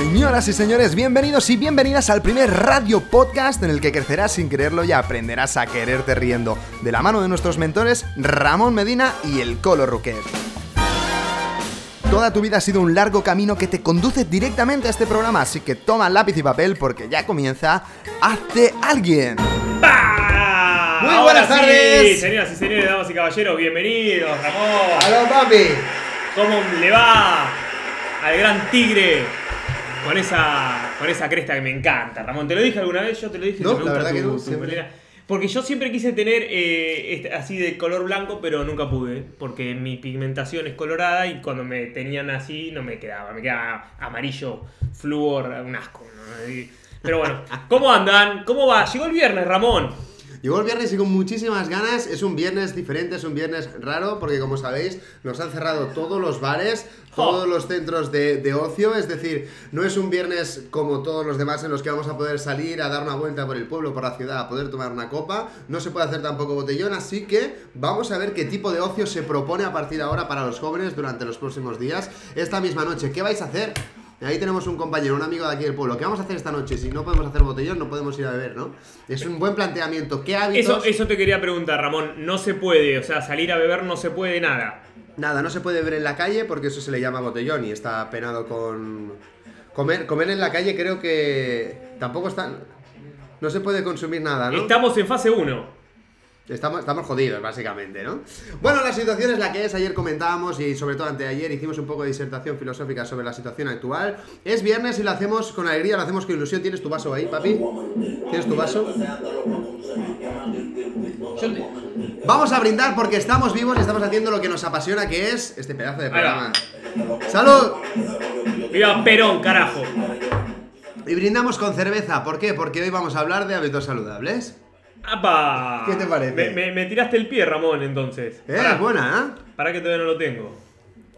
Señoras y señores, bienvenidos y bienvenidas al primer radio podcast en el que crecerás sin quererlo y aprenderás a quererte riendo, de la mano de nuestros mentores Ramón Medina y el Colo Ruquet. Toda tu vida ha sido un largo camino que te conduce directamente a este programa, así que toma lápiz y papel porque ya comienza Hazte Alguien. ¡Pah! Muy Ahora buenas sí, tardes. Señoras y señores, damas y caballeros, bienvenidos, Ramón. ¡Aló, papi! ¿Cómo le va al gran tigre con esa, con esa cresta que me encanta? Ramón, ¿te lo dije alguna vez? Yo te lo dije. No, me la verdad que no, siempre. Porque yo siempre quise tener eh, este- así de color blanco, pero nunca pude. Porque mi pigmentación es colorada y cuando me tenían así no me quedaba. Me quedaba amarillo, flúor, un asco. Pero bueno, ¿cómo andan? ¿Cómo va? Llegó el viernes, Ramón. Llegó el viernes y con muchísimas ganas. Es un viernes diferente, es un viernes raro, porque como sabéis, nos han cerrado todos los bares, todos los centros de, de ocio. Es decir, no es un viernes como todos los demás en los que vamos a poder salir a dar una vuelta por el pueblo, por la ciudad, a poder tomar una copa. No se puede hacer tampoco botellón, así que vamos a ver qué tipo de ocio se propone a partir de ahora para los jóvenes durante los próximos días. Esta misma noche, ¿qué vais a hacer? Ahí tenemos un compañero, un amigo de aquí del pueblo. ¿Qué vamos a hacer esta noche? Si no podemos hacer botellón, no podemos ir a beber, ¿no? Es un buen planteamiento. ¿Qué hábitos? Eso, eso te quería preguntar, Ramón. No se puede, o sea, salir a beber no se puede nada. Nada, no se puede ver en la calle porque eso se le llama botellón y está penado con... Comer, comer en la calle creo que tampoco está... No se puede consumir nada, ¿no? Estamos en fase 1. Estamos, estamos jodidos, básicamente, ¿no? Bueno, la situación es la que es. Ayer comentábamos y sobre todo anteayer hicimos un poco de disertación filosófica sobre la situación actual. Es viernes y lo hacemos con alegría, lo hacemos con ilusión. ¿Tienes tu vaso ahí, papi? ¿Tienes tu vaso? Vamos a brindar porque estamos vivos y estamos haciendo lo que nos apasiona, que es este pedazo de programa. ¡Salud! Viva Perón, carajo. Y brindamos con cerveza. ¿Por qué? Porque hoy vamos a hablar de hábitos saludables. ¡Apa! ¿Qué te parece? Me, me- me tiraste el pie, Ramón, entonces. ¿Eh? Pará, Es buena, ¿eh? pará que todavía no lo tengo.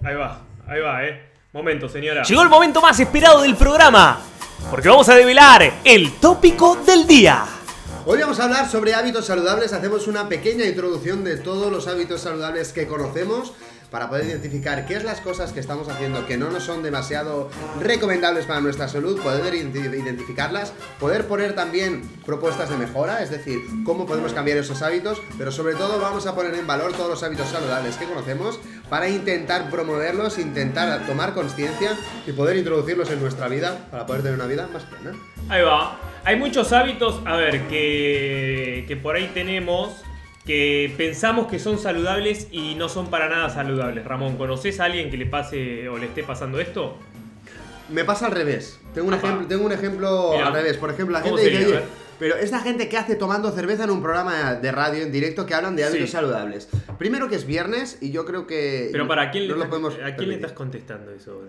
Ahí va, ahí va, eh. Momento, señora. Llegó el momento más esperado del programa, porque vamos a develar el tópico del día. Hoy vamos a hablar sobre hábitos saludables. Hacemos una pequeña introducción de todos los hábitos saludables que conocemos para poder identificar qué es las cosas que estamos haciendo que no nos son demasiado recomendables para nuestra salud, poder identi- identificarlas, poder poner también propuestas de mejora, es decir, cómo podemos cambiar esos hábitos, pero sobre todo vamos a poner en valor todos los hábitos saludables que conocemos para intentar promoverlos, intentar tomar conciencia y poder introducirlos en nuestra vida para poder tener una vida más plena. Ahí va. Hay muchos hábitos, a ver, que, que por ahí tenemos que pensamos que son saludables y no son para nada saludables. Ramón, ¿conoces a alguien que le pase o le esté pasando esto? Me pasa al revés. Tengo un Ajá. ejemplo, tengo un ejemplo al revés. Por ejemplo, la ¿Cómo gente dice, oye, pero esta gente que hace tomando cerveza en un programa de radio en directo que hablan de hábitos Sí. saludables. Primero que es viernes y yo creo que Pero para quién, no le, lo podemos ¿a quién le estás contestando eso?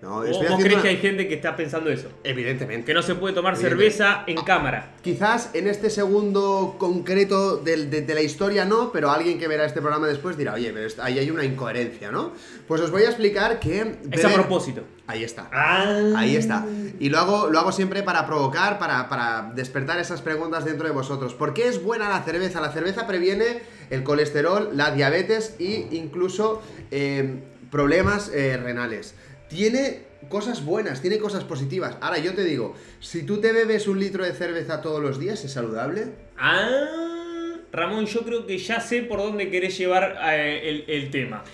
No, ¿Vos, vos crees una- que hay gente que está pensando eso? Evidentemente. Que no se puede tomar cerveza en cámara. Quizás en este segundo concreto de, de la historia no, pero alguien que verá este programa después dirá, oye, pero ahí hay una incoherencia, ¿no? Pues os voy a explicar que... Es a propósito. Ahí está. Ah. Ahí está. Y lo hago, lo hago siempre para provocar, para, para despertar esas preguntas dentro de vosotros. ¿Por qué es buena la cerveza? La cerveza previene el colesterol, la diabetes e incluso eh, problemas eh, renales. Tiene cosas buenas, tiene cosas positivas. Ahora yo te digo, si tú te bebes un litro de cerveza todos los días, ¿es saludable? Ah, Ramón, yo creo que ya sé por dónde querés llevar eh, el, el tema.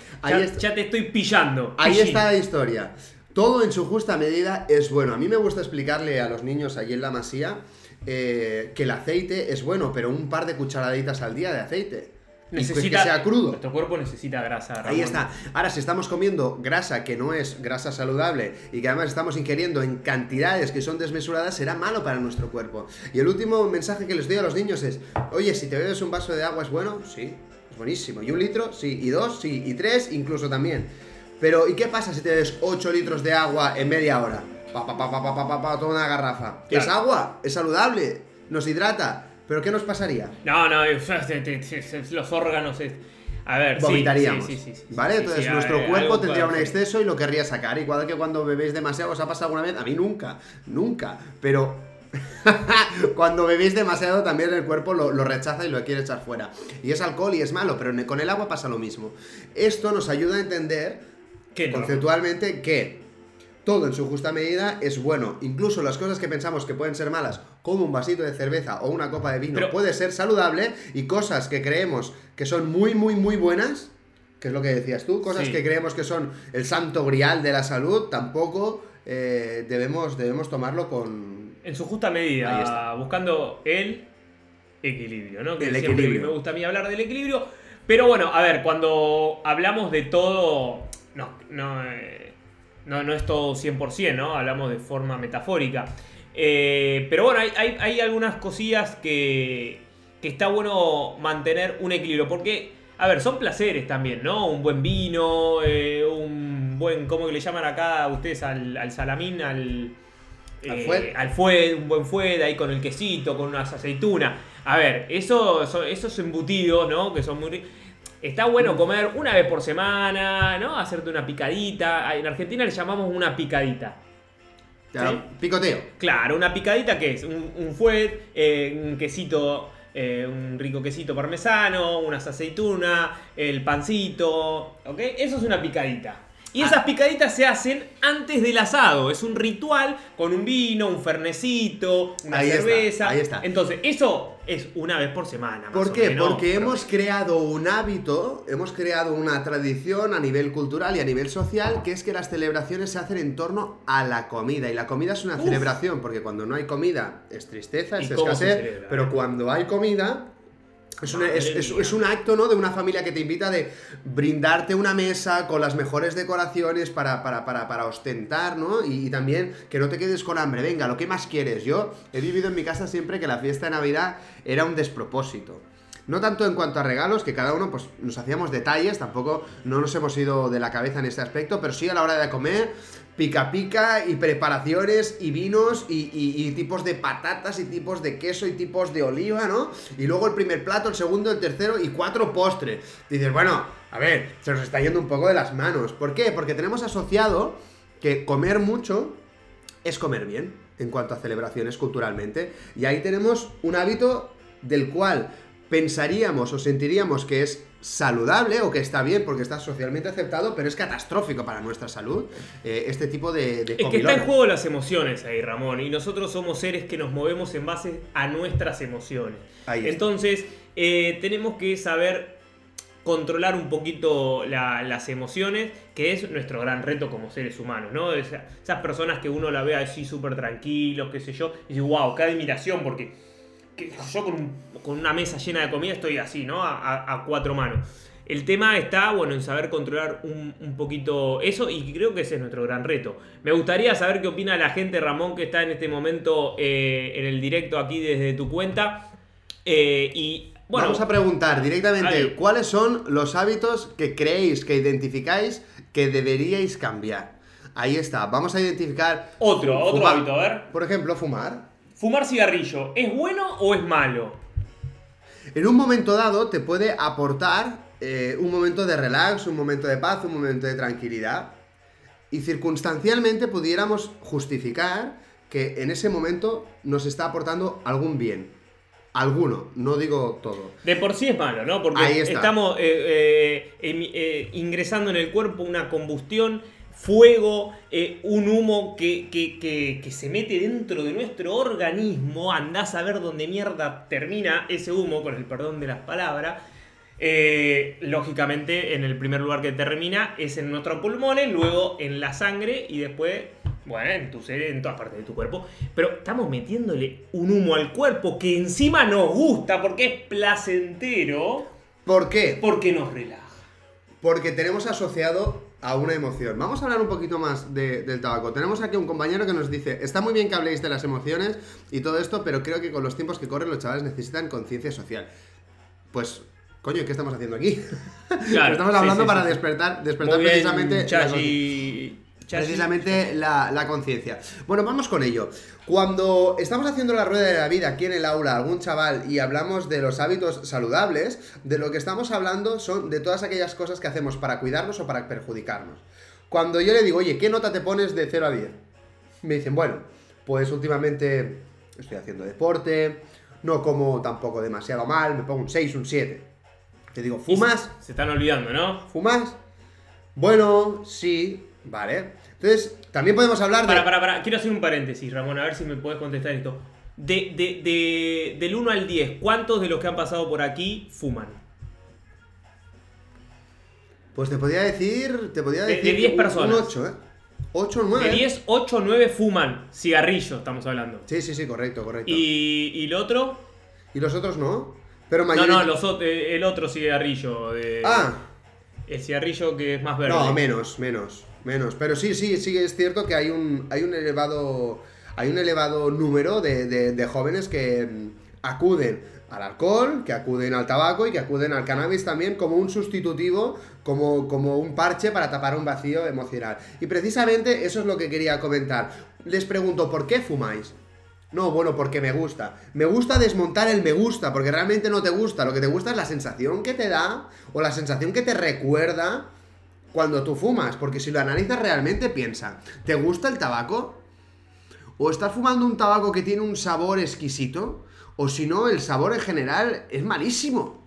Ya, te estoy pillando. Ahí Pillín. está la historia. Todo en su justa medida es bueno. A mí me gusta explicarle a los niños allí en la masía eh, que el aceite es bueno, pero un par de cucharaditas al día de aceite. Y Necesita, que sea crudo. Nuestro cuerpo necesita grasa. Ramón. Ahí está. Ahora, si estamos comiendo grasa que no es grasa saludable y que además estamos ingiriendo en cantidades que son desmesuradas, será malo para nuestro cuerpo. Y el último mensaje que les doy a los niños es, oye, si te bebes un vaso de agua es bueno, sí, es buenísimo. ¿Y un litro? Sí. ¿Y dos? Sí. ¿Y tres? Incluso también. Pero, ¿y qué pasa si te bebes 8 litros de agua en media hora? Pa, pa, pa, pa, pa, pa, pa, pa, toda una garrafa. Claro. Es agua, es saludable, nos hidrata. ¿Pero qué nos pasaría? No, no, los órganos. A ver, vomitaríamos. sí, sí, sí, ¿Vale? Entonces nuestro cuerpo tendría un exceso y lo querría sacar. Igual que cuando bebéis demasiado, ¿os ha pasado alguna vez? A mí nunca, nunca. Pero cuando bebéis demasiado también el cuerpo lo, lo rechaza y lo quiere echar fuera. Y es alcohol y es malo, pero con el agua pasa lo mismo. Esto nos ayuda a entender conceptualmente que todo en su justa medida es bueno. Incluso las cosas que pensamos que pueden ser malas, como un vasito de cerveza o una copa de vino, Pero- puede ser saludable. Y cosas que creemos que son muy, muy, muy buenas, que es lo que decías tú, cosas Sí. que creemos que son el santo grial de la salud, tampoco eh, debemos, debemos tomarlo con... En su justa Ahí medida, está. buscando el equilibrio, ¿no? Que El equilibrio. me gusta a mí hablar del equilibrio. Pero bueno, a ver, cuando hablamos de todo, no, no, eh, no, no es todo 100%, ¿no? Hablamos de forma metafórica. Eh, pero bueno, hay, hay- hay algunas cosillas que, que está bueno mantener un equilibrio. Porque, a ver, son placeres también, ¿no? Un buen vino, eh, un buen, ¿cómo que le llaman acá ustedes al, al salamín? Al, Al eh, fuet. al fuet, un buen fuet ahí con el quesito, con unas aceitunas. A ver, eso, eso- esos embutidos, ¿no? Que son muy Está bueno comer una vez por semana, ¿no? Hacerte una picadita. En Argentina le llamamos una picadita. Sí. Picoteo. Claro, una picadita que es un, un fuet, eh, un quesito, eh, un rico quesito parmesano, unas aceitunas, el pancito, ¿ok? Eso es una picadita. Y esas picaditas se hacen antes del asado. Es un ritual con un vino, un fernecito, una Ahí está, cerveza. ahí está. Entonces, eso es una vez por semana. más ¿Por o qué? menos, Porque pero- hemos creado un hábito, hemos creado una tradición a nivel cultural y a nivel social, que es que las celebraciones se hacen en torno a la comida. Y la comida es una Uf. celebración, porque cuando no hay comida es tristeza, es ¿Y cómo se escasez, celebra, pero eh? cuando hay comida... Es, Madre es- es un acto, ¿no? De una familia que te invita de brindarte una mesa con las mejores decoraciones para, para, para, para ostentar, ¿no? Y, y también que no te quedes con hambre. Venga, lo que más quieres. Yo he vivido en mi casa siempre que la fiesta de Navidad era un despropósito. No tanto en cuanto a regalos, que cada uno pues nos hacíamos detalles, tampoco no nos hemos ido de la cabeza en este aspecto, pero sí a la hora de comer, pica pica y preparaciones y vinos y, y- y tipos de patatas y tipos de queso y tipos de oliva, ¿no? Y luego el primer plato, el segundo, el tercero y cuatro postres. Dices, bueno, a ver, se nos está yendo un poco de las manos. ¿Por qué? Porque tenemos asociado que comer mucho es comer bien en cuanto a celebraciones culturalmente. Y ahí tenemos un hábito del cual pensaríamos o sentiríamos que es saludable o que está bien porque está socialmente aceptado, pero es catastrófico para nuestra salud eh, este tipo de, de Es que está en juego las emociones ahí, Ramón. Y nosotros somos seres que nos movemos en base a nuestras emociones. Ahí. Entonces, eh, tenemos que saber controlar un poquito la- las emociones, que es nuestro gran reto como seres humanos, ¿no? Esa- esas personas que uno la ve así súper tranquilos, qué sé yo, y dice, wow, qué admiración, porque que yo con, un- con una mesa llena de comida estoy así, ¿no? A, a- a cuatro manos. El tema está, bueno, en saber controlar un, un poquito eso y creo que ese es nuestro gran reto. Me gustaría saber qué opina la gente, Ramón, que está en este momento eh, en el directo aquí desde tu cuenta. Eh, y bueno, Vamos a preguntar directamente Ahí. cuáles son los hábitos que creéis, que identificáis que deberíais cambiar. Ahí está, vamos a identificar... otro, otro fumar. hábito, a ver. Por ejemplo, fumar. Fumar cigarrillo, ¿es bueno o es malo? En un momento dado te puede aportar eh, un momento de relax, un momento de paz, un momento de tranquilidad. Y circunstancialmente pudiéramos justificar que en ese momento nos está aportando algún bien. Alguno, no digo todo. De por sí es malo, ¿no? Porque estamos eh, eh, ingresando en el cuerpo una combustión, fuego, eh, un humo que, que- que- que se mete dentro de nuestro organismo. Andás a ver dónde mierda termina ese humo, con el perdón de las palabras. Eh, lógicamente, en el primer lugar que termina es en nuestros pulmones, luego en la sangre y después, bueno, en tu cerebro, en todas partes de tu cuerpo. Pero estamos metiéndole un humo al cuerpo que encima nos gusta porque es placentero, ¿Por qué? porque nos relaja. Porque tenemos asociado a una emoción. Vamos a hablar un poquito más de- del tabaco. Tenemos aquí un compañero que nos dice, está muy bien que habléis de las emociones y todo esto, pero creo que con los tiempos que corren los chavales necesitan conciencia social. Pues, coño, ¿qué estamos haciendo aquí? Claro, estamos hablando sí, para sí. despertar, despertar precisamente. Chachi. Precisamente la, la conciencia. Bueno, vamos con ello. Cuando estamos haciendo la rueda de la vida aquí en el aula, algún chaval, y hablamos de los hábitos saludables, de lo que estamos hablando son de todas aquellas cosas que hacemos para cuidarnos o para perjudicarnos. Cuando yo le digo, oye, ¿qué nota te pones de 0 a 10? Me dicen, bueno, pues últimamente estoy haciendo deporte, no como tampoco demasiado mal, me pongo un 6, un 7. Te digo, ¿fumas? Se, se están olvidando, ¿no? ¿Fumas? Bueno, sí, vale. Entonces, también podemos hablar de... Para, para, para. Quiero hacer un paréntesis, Ramón, a ver si me puedes contestar esto. De, de, de- del 1 al 10, ¿cuántos de los que han pasado por aquí fuman? Pues te podría decir, te podría De- de decir 10 un- personas. Un 8, ¿eh? 8 o 9. De 10, 8 o 9 fuman. Cigarrillo, estamos hablando. Sí, sí, sí, correcto, correcto. ¿Y, ¿Y, y el otro? los otros no? Pero No, mayorit- no, los eh, el otro cigarrillo. De, Ah, El cigarrillo que es más verde. no, menos, menos, menos. Pero sí, sí, sí, es cierto que hay un, hay un elevado, hay un elevado número de, de- jóvenes que mm, acuden al alcohol, que acuden al tabaco y que acuden al cannabis también como un sustitutivo, como, como un parche para tapar un vacío emocional. Y precisamente eso es lo que quería comentar. Les pregunto, ¿por qué fumáis? No, bueno, porque me gusta. Me gusta desmontar el me gusta, porque realmente no te gusta. Lo que te gusta es la sensación que te da o la sensación que te recuerda cuando tú fumas. Porque si lo analizas realmente, piensa, ¿te gusta el tabaco? ¿O estás fumando un tabaco que tiene un sabor exquisito? O si no, el sabor en general es malísimo.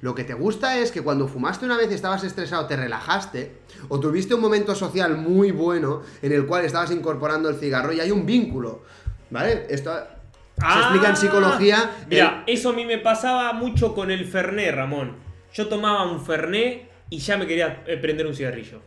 Lo que te gusta es que cuando fumaste una vez y estabas estresado, te relajaste, o tuviste un momento social muy bueno en el cual estabas incorporando el cigarro y hay un vínculo. ¿Vale? Esto se explica en psicología. Ah, Mira, eso a mí me pasaba mucho con el Fernet, Ramón. Yo tomaba un Fernet y ya me quería eh, prender un cigarrillo.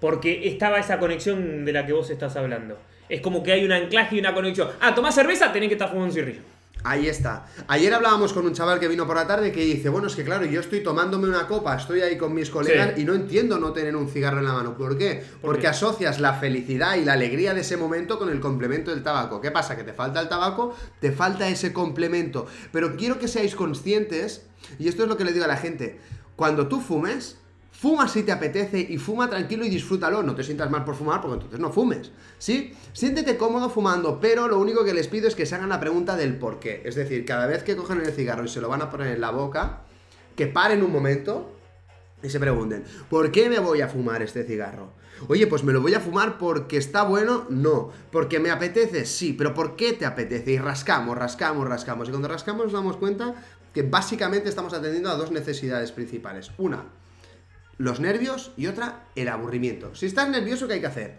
Porque estaba esa conexión de la que vos estás hablando. Es como que hay un anclaje y una conexión. Ah, tomás cerveza, tenés que estar fumando un cigarrillo. Ahí está. Ayer hablábamos con un chaval que vino por la tarde que dice, bueno, es que claro, yo estoy tomándome una copa, estoy ahí con mis colegas Sí. y no entiendo no tener un cigarro en la mano. ¿Por qué? Porque qué? asocias la felicidad y la alegría de ese momento con el complemento del tabaco. ¿Qué pasa? Que te falta el tabaco, te falta ese complemento. Pero quiero que seáis conscientes, y esto es lo que le digo a la gente, cuando tú fumes, Fuma si te apetece y fuma tranquilo y disfrútalo. No te sientas mal por fumar porque entonces no fumes. ¿Sí? Siéntete cómodo fumando, pero lo único que les pido es que se hagan la pregunta del por qué. Es decir, cada vez que cogen el cigarro y se lo van a poner en la boca, que paren un momento y se pregunten, ¿por qué me voy a fumar este cigarro? Oye, pues me lo voy a fumar porque está bueno, no. Porque me apetece, sí, pero ¿por qué te apetece? Y rascamos, rascamos, rascamos. Y cuando rascamos nos damos cuenta que básicamente estamos atendiendo a dos necesidades principales. Una, los nervios y otra, el aburrimiento. Si estás nervioso, ¿qué hay que hacer?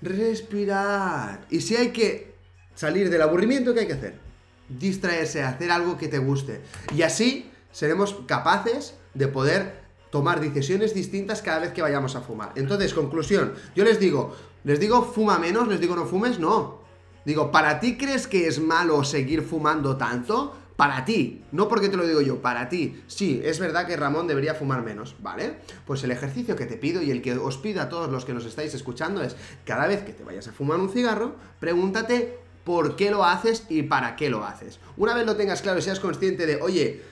Respirar. Y si hay que salir del aburrimiento, ¿qué hay que hacer? Distraerse, hacer algo que te guste. Y así seremos capaces de poder tomar decisiones distintas cada vez que vayamos a fumar. Entonces, conclusión, yo les digo, les digo fuma menos, les digo no fumes, no. Digo, ¿para ti crees que es malo seguir fumando tanto? Para ti, no porque te lo digo yo, para ti. Sí, es verdad que Ramón debería fumar menos, ¿vale? Pues el ejercicio que te pido y el que os pido a todos los que nos estáis escuchando es, cada vez que te vayas a fumar un cigarro, pregúntate por qué lo haces y para qué lo haces. Una vez lo tengas claro y seas consciente de, oye,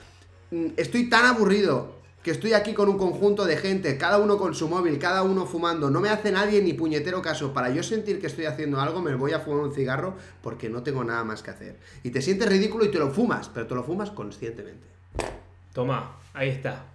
mm, estoy tan aburrido que estoy aquí con un conjunto de gente, cada uno con su móvil, cada uno fumando, no me hace nadie ni puñetero caso. Para yo sentir que estoy haciendo algo, me voy a fumar un cigarro porque no tengo nada más que hacer. Y te sientes ridículo y te lo fumas, pero te lo fumas conscientemente. Toma, ahí está.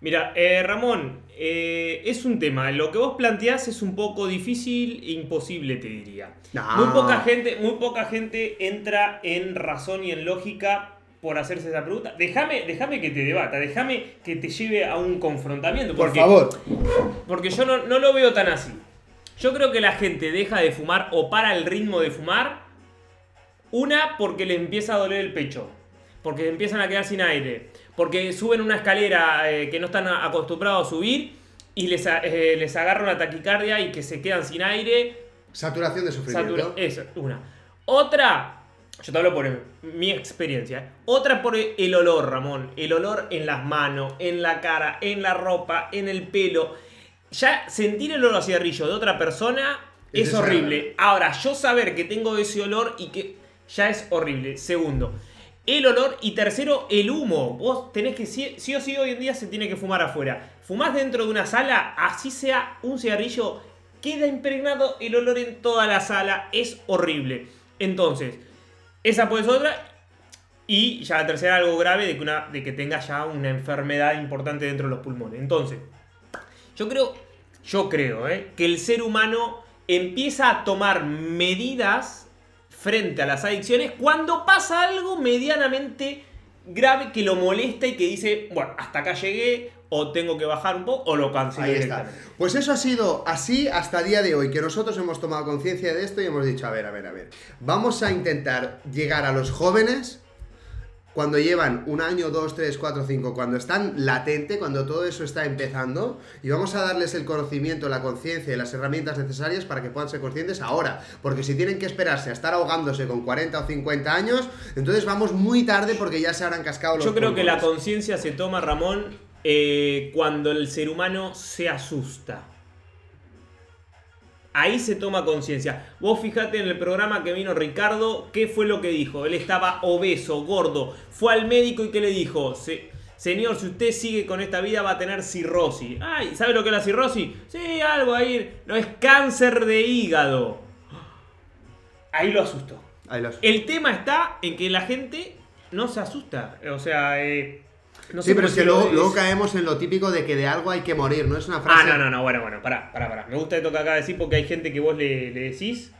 Mira, eh, Ramón, eh, es un tema. Lo que vos planteás es un poco difícil e imposible, te diría. No. Muy poca gente, muy poca gente entra en razón y en lógica por hacerse esa pregunta. Déjame, déjame que te debata, déjame que te lleve a un confrontamiento. Por porque- favor. Porque yo no, no lo veo tan así. Yo creo que la gente deja de fumar o para el ritmo de fumar. Una, porque le empieza a doler el pecho. Porque empiezan a quedar sin aire. Porque suben una escalera eh, que no están acostumbrados a subir. Y les, eh, les agarra una taquicardia y que se quedan sin aire. Saturación de sufrimiento. Satura- Eso, una. Otra, yo te hablo por mi experiencia. Otra por el olor, Ramón. El olor en las manos, en la cara, en la ropa, en el pelo. Ya sentir el olor a cigarrillo de otra persona Es es, horrible. Ahora, yo saber que tengo ese olor y que ya es horrible. Segundo, el olor. Y tercero, el humo. Vos tenés que, sí, sí o sí, hoy en día se tiene que fumar afuera. Fumás dentro de una sala, así sea un cigarrillo, queda impregnado el olor en toda la sala. Es horrible. Entonces, esa puede ser otra. Y ya la tercera, algo grave de que, de que tenga ya una enfermedad importante dentro de los pulmones. Entonces, yo creo, yo creo, ¿eh? que el ser humano empieza a tomar medidas frente a las adicciones cuando pasa algo medianamente grave que lo molesta y que dice, bueno, hasta acá llegué, o tengo que bajar un poco, o lo cancelo Ahí está. Pues eso ha sido así hasta el día de hoy, que nosotros hemos tomado conciencia de esto y hemos dicho, a ver, a ver, a ver, vamos a intentar llegar a los jóvenes cuando llevan un año, dos, tres, cuatro, cinco, cuando están latente, cuando todo eso está empezando, y vamos a darles el conocimiento, la conciencia y las herramientas necesarias para que puedan ser conscientes ahora. Porque si tienen que esperarse a estar ahogándose con 40 o 50 años, entonces vamos muy tarde porque ya se habrán cascado los Yo creo que la conciencia se toma, Ramón, eh, cuando el ser humano se asusta. Ahí se toma conciencia. Vos fijate en el programa que vino Ricardo, ¿qué fue lo que dijo? Él estaba obeso, gordo. Fue al médico y ¿qué le dijo? Se- Señor, si usted sigue con esta vida va a tener cirrosis. Ay, ¿sabe lo que es la cirrosis? Sí, algo ahí. No es cáncer de hígado. Ahí lo asustó. Ahí El tema está en que la gente no se asusta. O sea, eh, no sí, pero es que luego, luego caemos en lo típico de que de algo hay que morir, ¿no? Es una Ah, frase... no, no, no, bueno, bueno, pará, pará, pará. Me gusta esto que acaba de decir porque hay gente que vos le, le decís.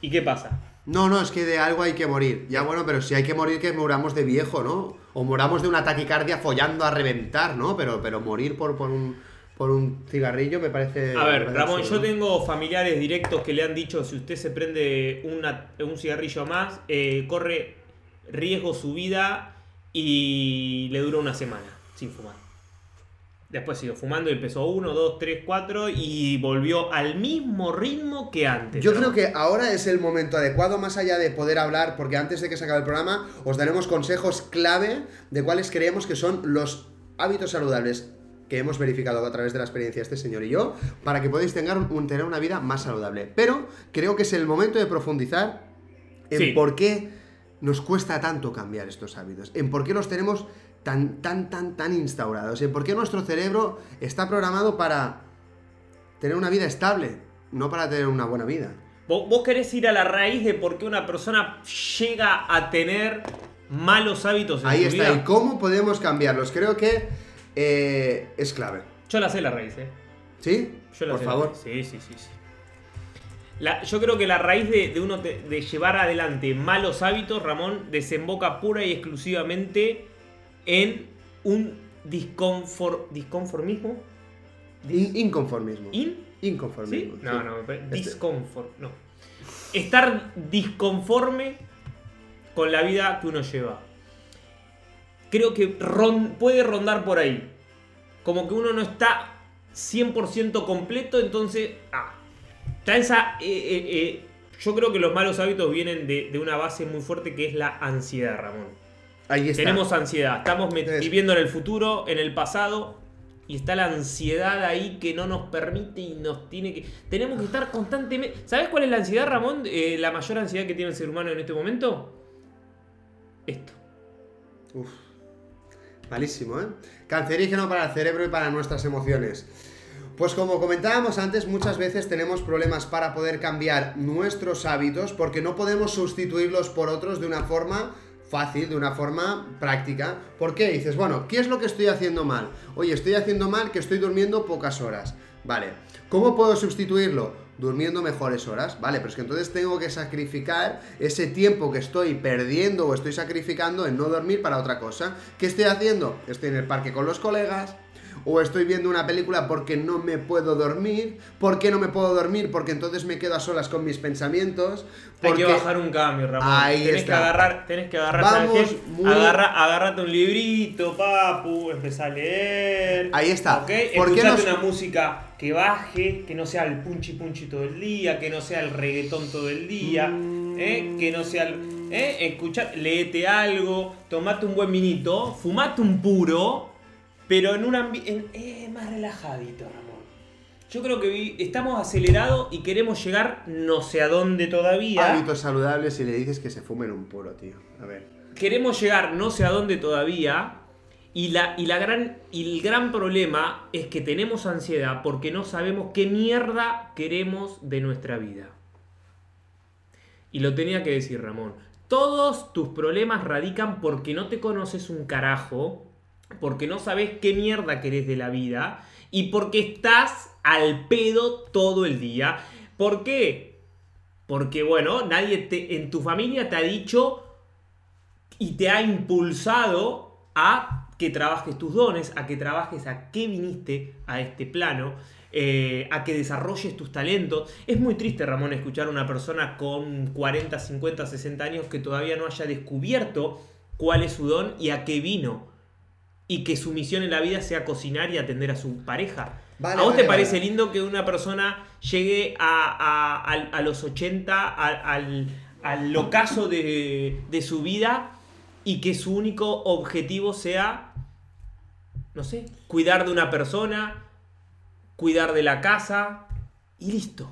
¿Y qué pasa? No, no, es que de algo hay que morir. Ya bueno, pero si hay que morir, que moramos de viejo, ¿no? O moramos de una taquicardia follando a reventar, ¿no? Pero, pero morir por, por, un, por un cigarrillo me parece... A ver, Ramón, yo tengo familiares directos que le han dicho si usted se prende una- un cigarrillo más, eh, corre riesgo su vida y le dura una semana sin fumar. Después siguió fumando y empezó uno, dos, tres, cuatro y volvió al mismo ritmo que antes. Yo creo que ahora es el momento adecuado, más allá de poder hablar, porque antes de que se acabe el programa, os daremos consejos clave de cuáles creemos que son los hábitos saludables que hemos verificado a través de la experiencia este señor y yo, para que podáis tener, un- tener una vida más saludable. Pero creo que es el momento de profundizar en Sí. por qué nos cuesta tanto cambiar estos hábitos, en por qué los tenemos tan, tan, tan, tan instaurados, en por qué nuestro cerebro está programado para tener una vida estable, no para tener una buena vida. ¿Vos, querés ir a la raíz de por qué una persona llega a tener malos hábitos en Ahí su está, vida? y cómo podemos cambiarlos. Creo que eh, es clave. Yo la sé la raíz, eh. ¿Sí? Yo la Por sé la favor. raíz. Sí, sí, sí. sí. La- yo creo que la raíz de, de uno te- de llevar adelante malos hábitos, Ramón, desemboca pura y exclusivamente en un disconfor- disconformismo. In- inconformismo. ¿In? Inconformismo. ¿Sí? No, sí. no, Este- disconfort, no. Estar disconforme con la vida que uno lleva. Creo que ron- puede rondar por ahí. Como que uno no está 100% completo, entonces... Ah, está esa... eh, eh, eh, yo creo que los malos hábitos vienen de, de una base muy fuerte que es la ansiedad, Ramón. Ahí está. Tenemos ansiedad, estamos viviendo en el futuro, en el pasado, y está la ansiedad ahí que no nos permite y nos tiene que... Tenemos que estar constantemente... ¿Sabes cuál es la ansiedad, Ramón? Eh, la mayor ansiedad que tiene el ser humano en este momento. Esto. Uf. Malísimo, ¿eh? Cancerígeno para el cerebro y para nuestras emociones. Pues como comentábamos antes, muchas veces tenemos problemas para poder cambiar nuestros hábitos porque no podemos sustituirlos por otros de una forma fácil, de una forma práctica. ¿Por qué? Dices, bueno, ¿qué es lo que estoy haciendo mal? Oye, estoy haciendo mal que estoy durmiendo pocas horas. Vale, ¿cómo puedo sustituirlo? Durmiendo mejores horas, vale, pero es que entonces tengo que sacrificar ese tiempo que estoy perdiendo o estoy sacrificando en no dormir para otra cosa. ¿Qué estoy haciendo? Estoy en el parque con los colegas, o estoy viendo una película porque no me puedo dormir. ¿Por qué no me puedo dormir? Porque entonces me quedo a solas con mis pensamientos. Hay Porque... que bajar un cambio, Ramón. Ahí está. que agarrar, tenés que agarrar, Vamos muy- Agarra, agarrate un librito, papu, empezá a leer. Ahí está. ¿Ok? ¿Por qué Escuchate nos- una música que baje, que no sea el punchi punchi todo el día, que no sea el reggaetón todo el día, ¿eh? que no sea el. ¿eh? Escuchá, léete algo, tomate un buen minito, fumate un puro, pero en un ambiente eh, más relajadito, Ramón. Yo creo que vi- estamos acelerados y queremos llegar no sé a dónde todavía. Hábitos saludables y le dices que se fumen un puro, tío. A ver. queremos llegar no sé a dónde todavía y, la, y, la gran, y el gran problema es que tenemos ansiedad porque no sabemos qué mierda queremos de nuestra vida. Y lo tenía que decir Ramón. Todos tus problemas radican porque no te conoces un carajo, porque no sabes qué mierda querés de la vida y porque estás al pedo todo el día. ¿Por qué? Porque, bueno, nadie te, en tu familia te ha dicho y te ha impulsado a que trabajes tus dones, a que trabajes a qué viniste a este plano, eh, a que desarrolles tus talentos. Es muy triste, Ramón, escuchar a una persona con 40, 50, 60 años que todavía no haya descubierto cuál es su don y a qué vino. Y que su misión en la vida sea cocinar y atender a su pareja. Vale, ¿A vos vale, te parece vale. lindo que una persona llegue a, a- a- a los 80, a- al, al ocaso de, de su vida y que su único objetivo sea, no sé, cuidar de una persona, cuidar de la casa y listo?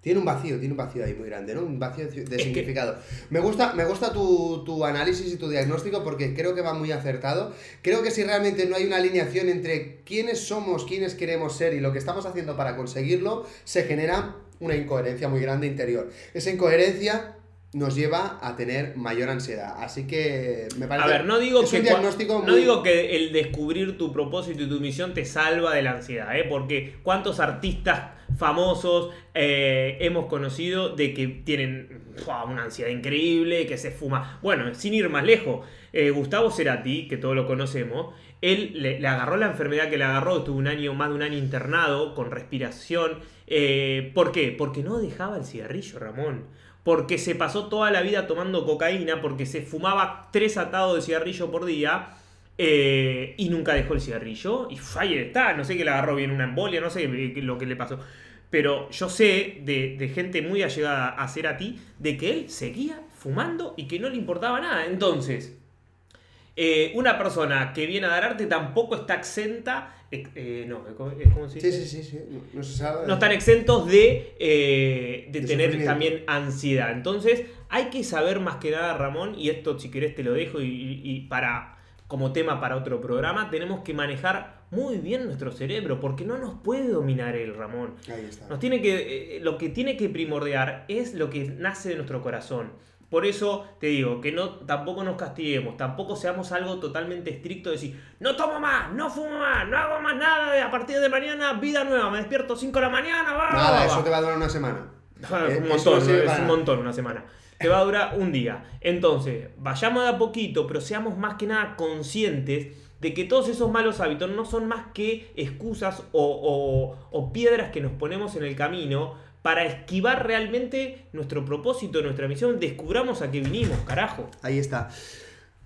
Tiene un vacío, tiene un vacío ahí muy grande, ¿no? Un vacío de que- significado. Me gusta, me gusta tu, tu análisis y tu diagnóstico porque creo que va muy acertado. Creo que si realmente no hay una alineación entre quiénes somos, quiénes queremos ser y lo que estamos haciendo para conseguirlo, se genera una incoherencia muy grande interior. Esa incoherencia nos lleva a tener mayor ansiedad. Así que me parece A ver, no digo, es que, un diagnóstico no muy- digo que el descubrir tu propósito y tu misión te salva de la ansiedad, ¿eh? porque cuántos artistas famosos eh, hemos conocido de que tienen una ansiedad increíble, que se fuma. Bueno, sin ir más lejos, eh, Gustavo Cerati, que todos lo conocemos, él le, le agarró la enfermedad que le agarró, estuvo un año, más de un año internado, con respiración. Eh, ¿Por qué? Porque no dejaba el cigarrillo, Ramón porque se pasó toda la vida tomando cocaína, porque se fumaba tres atados de cigarrillo por día eh, y nunca dejó el cigarrillo. Y ahí está, no sé qué le agarró bien una embolia, no sé qué- lo que le pasó. Pero yo sé de, de gente muy allegada a ser a ti, de que él seguía fumando y que no le importaba nada. Entonces, eh, una persona que viene a dar arte tampoco está exenta. eh, eh, no, es como se Sí, sí, sí, sí. No, no se sabe. no están exentos de, eh, de De tener también ansiedad. Entonces, hay que saber más que nada, Ramón, y esto si querés te lo dejo y, para como tema para otro programa, tenemos que manejar muy bien nuestro cerebro, porque no nos puede dominar el Ramón. Ahí está. Nos tiene que, lo que tiene que primordiar es lo que nace de nuestro corazón. Por eso te digo que no, tampoco nos castiguemos, tampoco seamos algo totalmente estricto de decir, no tomo más, no fumo más, no hago más nada, a partir de mañana vida nueva, me despierto 5 de la mañana, va, Nada, va, eso va". te va a durar una semana. Un montón, es para un montón una semana. Te va a durar un día. Entonces, vayamos de a poquito, pero seamos más que nada conscientes de que todos esos malos hábitos no son más que excusas o, o- o piedras que nos ponemos en el camino para esquivar realmente nuestro propósito, nuestra misión. Descubramos a qué vinimos, carajo. Ahí está.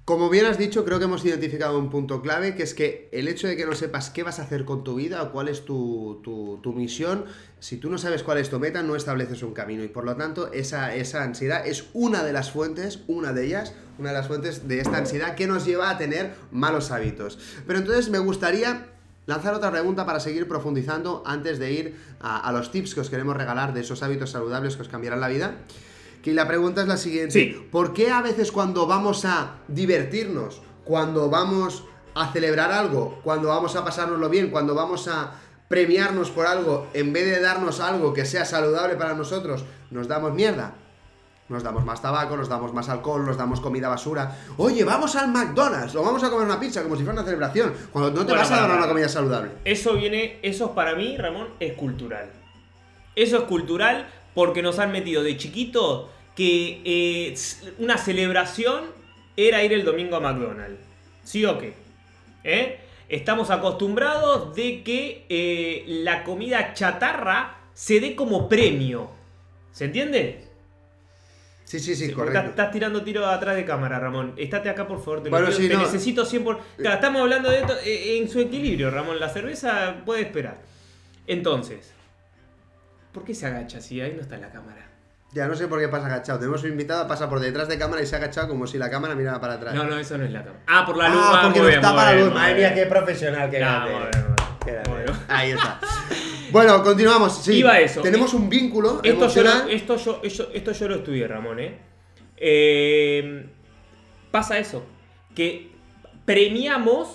Como bien has dicho, creo que hemos identificado un punto clave, que es que el hecho de que no sepas qué vas a hacer con tu vida o cuál es tu, tu- tu misión, si tú no sabes cuál es tu meta, no estableces un camino. Y por lo tanto, esa, esa ansiedad es una de las fuentes, una de ellas, una de las fuentes de esta ansiedad que nos lleva a tener malos hábitos. Pero entonces me gustaría lanzar otra pregunta para seguir profundizando antes de ir a, a los tips que os queremos regalar de esos hábitos saludables que os cambiarán la vida. Que la pregunta es la siguiente. Sí. ¿Por qué a veces cuando vamos a divertirnos, cuando vamos a celebrar algo, cuando vamos a pasárnoslo bien, cuando vamos a premiarnos por algo, en vez de darnos algo que sea saludable para nosotros, nos damos mierda? Nos damos más tabaco, nos damos más alcohol, nos damos comida basura. Oye, vamos al McDonald's o vamos a comer una pizza como si fuera una celebración, cuando no te Bueno, vas a dar una comida saludable. Eso viene, eso para mí, Ramón, es cultural. Eso es cultural porque nos han metido de chiquito que eh, una celebración era ir el domingo a McDonald's. ¿Sí o qué? ¿Eh? Estamos acostumbrados de que eh, la comida chatarra se dé como premio. ¿Se entiende? Sí, sí, sí, correcto. estás tirando tiro atrás de cámara, Ramón. Estate acá, por favor. Te, Bueno, sí, Te no. necesito 100%. Por... Claro, estamos hablando de esto eh, en su equilibrio, Ramón. La cerveza puede esperar. Entonces, ¿por qué se agacha si ahí no está la cámara? Ya no sé por qué pasa agachado. Tenemos un invitado, pasa por detrás de cámara y se ha agachado como si la cámara mirara para atrás. No, no, eso no es la cámara. Ah, por la luz. Ah, porque no está para bien, luz. Madre mía, qué profesional, qué grande. Ahí está. Bueno, continuamos. Sí, Iba eso. Tenemos un vínculo Esto yo, emocional. lo, esto, yo, esto, esto yo lo estudié, Ramón, ¿eh? Eh, Pasa eso, que premiamos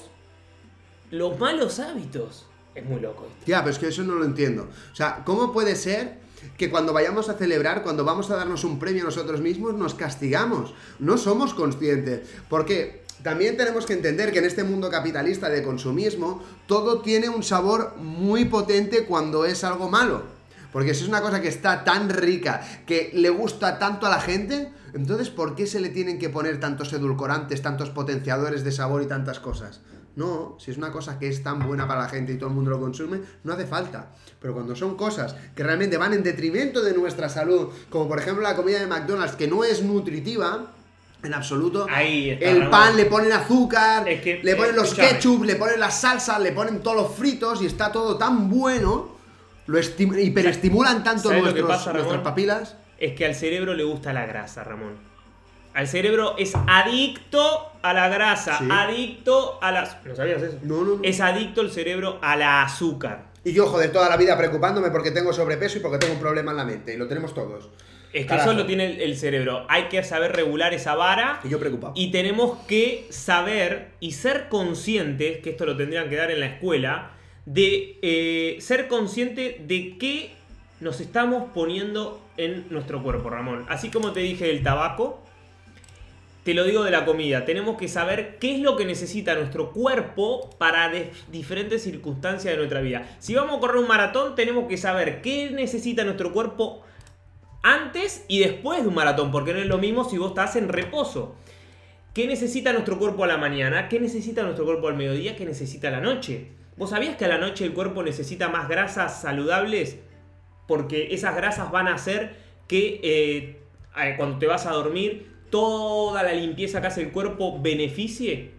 los malos hábitos. Es muy loco esto. Ya, pero es que eso no lo entiendo. O sea, ¿cómo puede ser que cuando vayamos a celebrar, cuando vamos a darnos un premio a nosotros mismos, nos castigamos? No somos conscientes. Porque también tenemos que entender que en este mundo capitalista de consumismo, todo tiene un sabor muy potente cuando es algo malo. Porque si es una cosa que está tan rica, que le gusta tanto a la gente, entonces ¿por qué se le tienen que poner tantos edulcorantes, tantos potenciadores de sabor y tantas cosas? No, si es una cosa que es tan buena para la gente y todo el mundo lo consume, no hace falta. Pero cuando son cosas que realmente van en detrimento de nuestra salud, como por ejemplo la comida de McDonald's, que no es nutritiva, en absoluto. Ahí está, el Ramón. pan le ponen azúcar, Es que, le ponen eh, los escúchame. ketchup, le ponen las salsas, le ponen todos los fritos y está todo tan bueno. Lo esti- hiperestimulan tanto ¿Sabes lo que nuestros, pasa, nuestras papilas. Es que al cerebro le gusta la grasa, Ramón. Al cerebro es adicto a la grasa, Sí. adicto a las... ¿No sabías eso? No, no, no. Es adicto el cerebro a la azúcar. Y yo, joder, toda la vida preocupándome porque tengo sobrepeso y porque tengo un problema en la mente. Y lo tenemos todos. Es que Carajo. eso lo tiene el, el cerebro. Hay que saber regular esa vara. Y yo preocupado. Y tenemos que saber y ser conscientes, que esto lo tendrían que dar en la escuela, de eh, ser consciente de qué nos estamos poniendo en nuestro cuerpo, Ramón. Así como te dije del tabaco, te lo digo de la comida. Tenemos que saber qué es lo que necesita nuestro cuerpo para diferentes circunstancias de nuestra vida. Si vamos a correr un maratón, tenemos que saber qué necesita nuestro cuerpo antes y después de un maratón, porque no es lo mismo si vos estás en reposo. ¿Qué necesita nuestro cuerpo a la mañana? ¿Qué necesita nuestro cuerpo al mediodía? ¿Qué necesita a la noche? ¿Vos sabías que a la noche el cuerpo necesita más grasas saludables? Porque esas grasas van a hacer que eh, cuando te vas a dormir, toda la limpieza que hace el cuerpo beneficie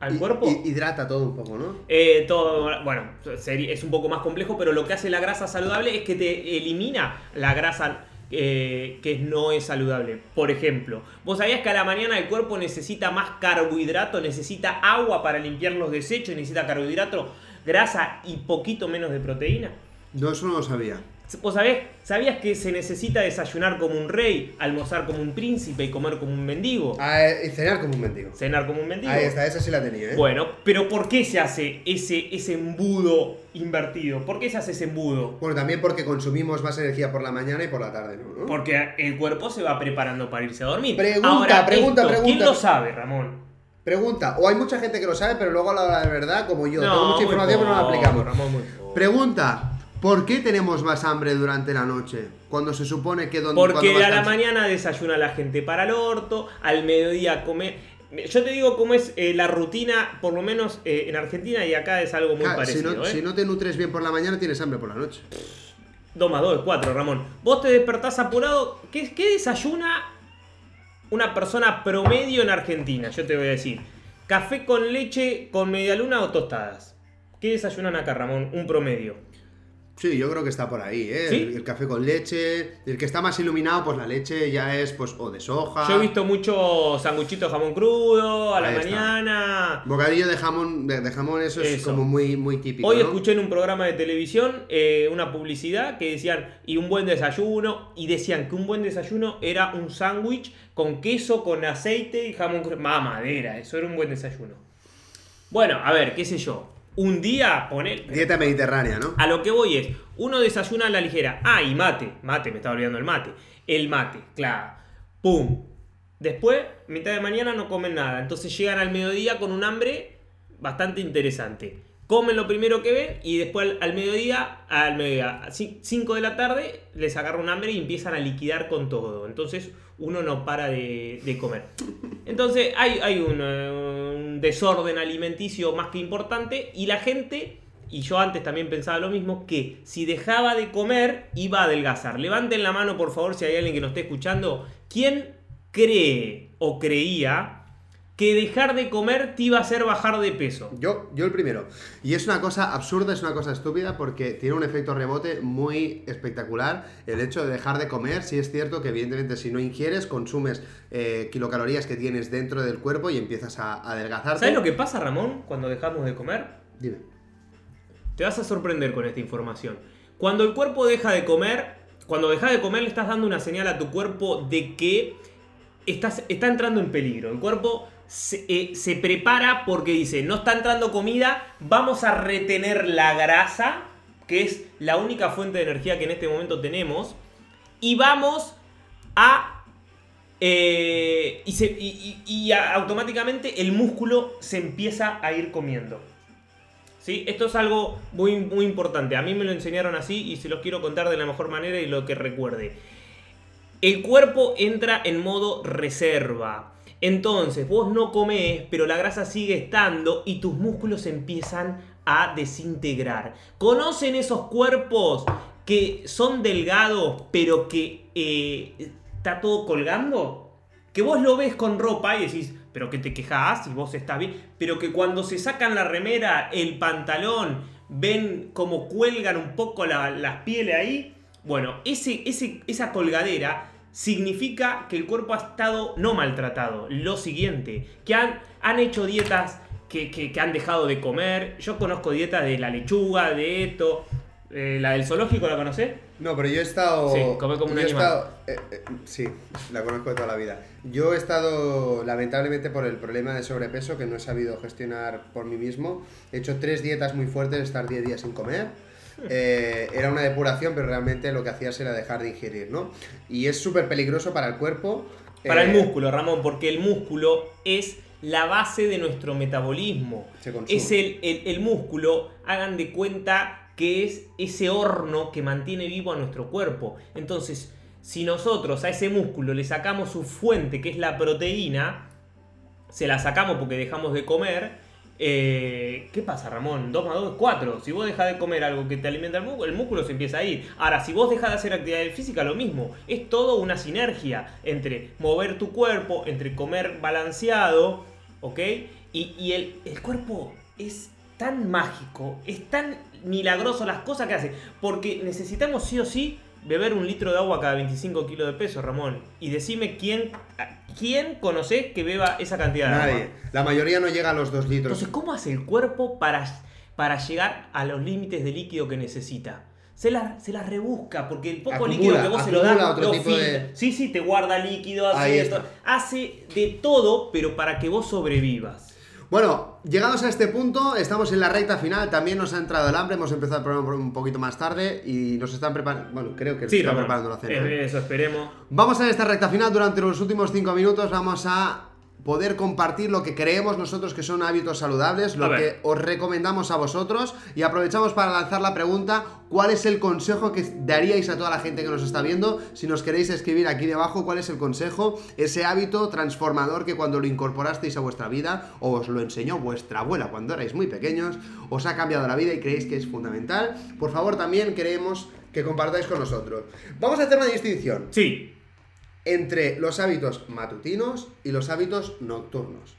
al cuerpo. y- hidrata todo un poco, ¿no? Eh, todo, bueno, es un poco más complejo, pero lo que hace la grasa saludable es que te elimina la grasa eh, que no es saludable. Por ejemplo, ¿vos sabías que a la mañana el cuerpo necesita más carbohidrato, necesita agua para limpiar los desechos, necesita carbohidrato, grasa y poquito menos de proteína? No, eso no lo sabía. ¿Vos sabés, sabías que se necesita desayunar como un rey, almorzar como un príncipe y comer como un mendigo? Ah, eh, cenar como un mendigo. Cenar como un mendigo. Ahí está, esa sí la tenía, ¿eh? Bueno, pero ¿por qué se hace ese, ese embudo invertido? ¿Por qué se hace ese embudo? Bueno, también porque consumimos más energía por la mañana y por la tarde, ¿no? Porque el cuerpo se va preparando para irse a dormir. Pregunta, Ahora, pregunta, esto, ¿Quién pregunta. lo sabe, Ramón? Pregunta, o hay mucha gente que lo sabe, pero luego a la hora de verdad, como yo, tengo mucha información, pero no la aplicamos. Ramón, muy poco. Pregunta, ¿por qué tenemos más hambre durante la noche? Cuando se supone que donde Porque a la mañana desayuna la gente para el orto, al mediodía come... Yo te digo cómo es eh, la rutina, por lo menos eh, en Argentina y acá es algo muy Claro, si, parecido. no, ¿eh? si no te nutres bien por la mañana, tienes hambre por la noche. 2 más 2 es 4, Ramón. Vos te despertás apurado. ¿Qué, qué desayuna una persona promedio en Argentina? Yo te voy a decir. ¿Café con leche con media luna o tostadas? ¿Qué desayunan acá, Ramón? Un promedio. Sí, yo creo que está por ahí, ¿eh? ¿Sí? El, el café con leche. El que está más iluminado, pues la leche ya es, pues, o de soja. Yo he visto mucho sanguchito de jamón crudo a la está. mañana. Bocadillo de jamón, de, de jamón, eso, es como muy, muy típico. Hoy ¿no? escuché en un programa de televisión eh, una publicidad que decían, y un buen desayuno, y decían que un buen desayuno era un sándwich con queso, con aceite y jamón crudo. Mamadera, eso era un buen desayuno. Bueno, a ver, qué sé yo. Un día, poner... Dieta mediterránea, ¿no? A lo que voy es, uno desayuna a la ligera. Ah, y mate. Mate, me estaba olvidando el mate. El mate, claro. Pum. Después, mitad de mañana no comen nada. Entonces llegan al mediodía con un hambre bastante interesante. Comen lo primero que ven y después al, mediodía, al mediodía, 5 de la tarde, les agarra un hambre y empiezan a liquidar con todo. Entonces uno no para de, de comer. Entonces hay, hay un, eh, un desorden alimenticio más que importante y la gente, y yo antes también pensaba lo mismo, que si dejaba de comer iba a adelgazar. Levanten la mano por favor si hay alguien que nos esté escuchando. ¿Quién cree o creía que dejar de comer te iba a hacer bajar de peso? Yo, yo el primero. Y es una cosa absurda, es una cosa estúpida porque tiene un efecto rebote muy espectacular. El hecho de dejar de comer, sí es cierto que evidentemente si no ingieres, consumes eh, kilocalorías que tienes dentro del cuerpo y empiezas a, a adelgazarte. ¿Sabes lo que pasa, Ramón, cuando dejamos de comer? Dime. Te vas a sorprender con esta información. Cuando el cuerpo deja de comer, cuando dejas de comer le estás dando una señal a tu cuerpo de que estás, está entrando en peligro. El cuerpo se, eh, se prepara porque dice, no está entrando comida, vamos a retener la grasa, que es la única fuente de energía que en este momento tenemos, y vamos a... eh, y, se- y- automáticamente el músculo se empieza a ir comiendo. ¿sí? Esto es algo muy, muy importante. A mí me lo enseñaron así y se los quiero contar de la mejor manera y lo que recuerde. El cuerpo entra en modo reserva. Entonces, vos no comés, pero la grasa sigue estando y tus músculos empiezan a desintegrar. ¿Conocen esos cuerpos que son delgados, pero que eh, está todo colgando? Que vos lo ves con ropa y decís, pero que te quejas y vos estás bien. Pero que cuando se sacan la remera, el pantalón, ven como cuelgan un poco la- las pieles ahí. Bueno, ese, ese, esa colgadera significa que el cuerpo ha estado no maltratado. Lo siguiente, que han, han hecho dietas que, que- que han dejado de comer. Yo conozco dietas de la lechuga, de esto. Eh, la del zoológico, ¿la conocés? No, pero yo he estado. Sí, come como un animal. estado- eh, eh, sí, la conozco de toda la vida. Yo he estado, lamentablemente, por el problema de sobrepeso que no he sabido gestionar por mí mismo. He hecho tres dietas muy fuertes, estar 10 días sin comer. Eh, era una depuración, pero realmente lo que hacías era dejar de ingerir, ¿no? Y es súper peligroso para el cuerpo. Para eh, el músculo, Ramón, porque el músculo es la base de nuestro metabolismo. Se. Es el, el- el músculo, hagan de cuenta que es ese horno que mantiene vivo a nuestro cuerpo. Entonces, si nosotros a ese músculo le sacamos su fuente, que es la proteína, se la sacamos porque dejamos de comer. Eh, ¿Qué pasa, Ramón? 2 más 2 es 4. Si vos dejas de comer algo que te alimenta el músculo, el músculo se empieza a ir. Ahora, si vos dejas de hacer actividad física, lo mismo. Es todo una sinergia entre mover tu cuerpo, entre comer balanceado, ¿ok? Y, el, el cuerpo es tan mágico, es tan milagroso las cosas que hace. Porque necesitamos sí o sí beber un litro de agua cada 25 kilos de peso, Ramón. Y decime quién, quién conocés que beba esa cantidad de agua. Nadie. La mayoría no llega a los dos litros. Entonces, ¿cómo hace el cuerpo para, para llegar a los límites de líquido que necesita? Se la, se la rebusca, porque el poco Acumula, líquido que vos se lo das, otro lo tipo filtra. de- Sí, sí, te guarda líquido, hace esto. Hace de todo, pero para que vos sobrevivas. Bueno, llegados a este punto, estamos en la recta final. También nos ha entrado el hambre. Hemos empezado el programa un poquito más tarde y nos están preparando. Bueno, creo que Sí, están preparando la cena. Eh, Eso esperemos. Vamos a esta recta final. Durante los últimos 5 minutos vamos a poder compartir lo que creemos nosotros que son hábitos saludables, lo que os recomendamos a vosotros y aprovechamos para lanzar la pregunta, ¿cuál es el consejo que daríais a toda la gente que nos está viendo? Si nos queréis escribir aquí debajo, ¿cuál es el consejo, ese hábito transformador que cuando lo incorporasteis a vuestra vida o os lo enseñó vuestra abuela cuando erais muy pequeños, os ha cambiado la vida y creéis que es fundamental? Por favor, también queremos que compartáis con nosotros. Vamos a hacer una distinción Sí, entre los hábitos matutinos y los hábitos nocturnos.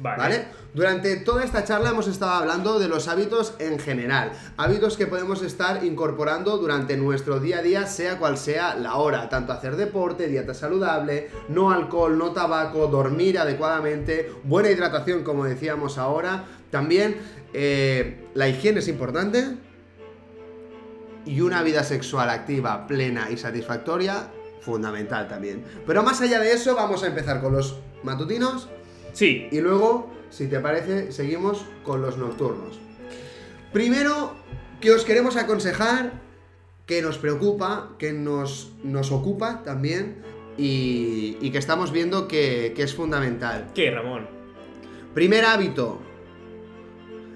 vale. ¿Vale? Durante toda esta charla hemos estado hablando de los hábitos en general, hábitos que podemos estar incorporando durante nuestro día a día, sea cual sea la hora, tanto hacer deporte, dieta saludable, no alcohol, no tabaco, dormir adecuadamente, buena hidratación, como decíamos ahora, también eh, la higiene es importante y una vida sexual activa, plena y satisfactoria, fundamental también. Pero más allá de eso, vamos a empezar con los matutinos Sí, y luego, si te parece, seguimos con los nocturnos. Primero, que os queremos aconsejar, que nos preocupa, que nos, nos ocupa también y, y que estamos viendo que, que es fundamental. ¿qué, Ramón? Primer hábito,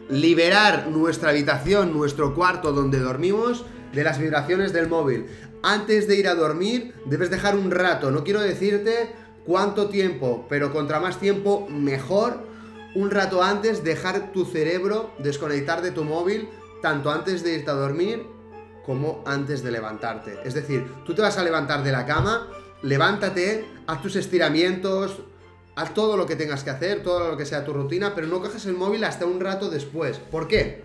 liberar nuestra habitación, nuestro cuarto donde dormimos, de las vibraciones del móvil. Antes de ir a dormir, debes dejar un rato, no quiero decirte cuánto tiempo, pero contra más tiempo, mejor. Un rato antes, dejar tu cerebro desconectar de tu móvil, tanto antes de irte a dormir como antes de levantarte. Es decir, tú te vas a levantar de la cama, levántate, haz tus estiramientos, haz todo lo que tengas que hacer, todo lo que sea tu rutina, pero no coges el móvil hasta un rato después. ¿Por qué?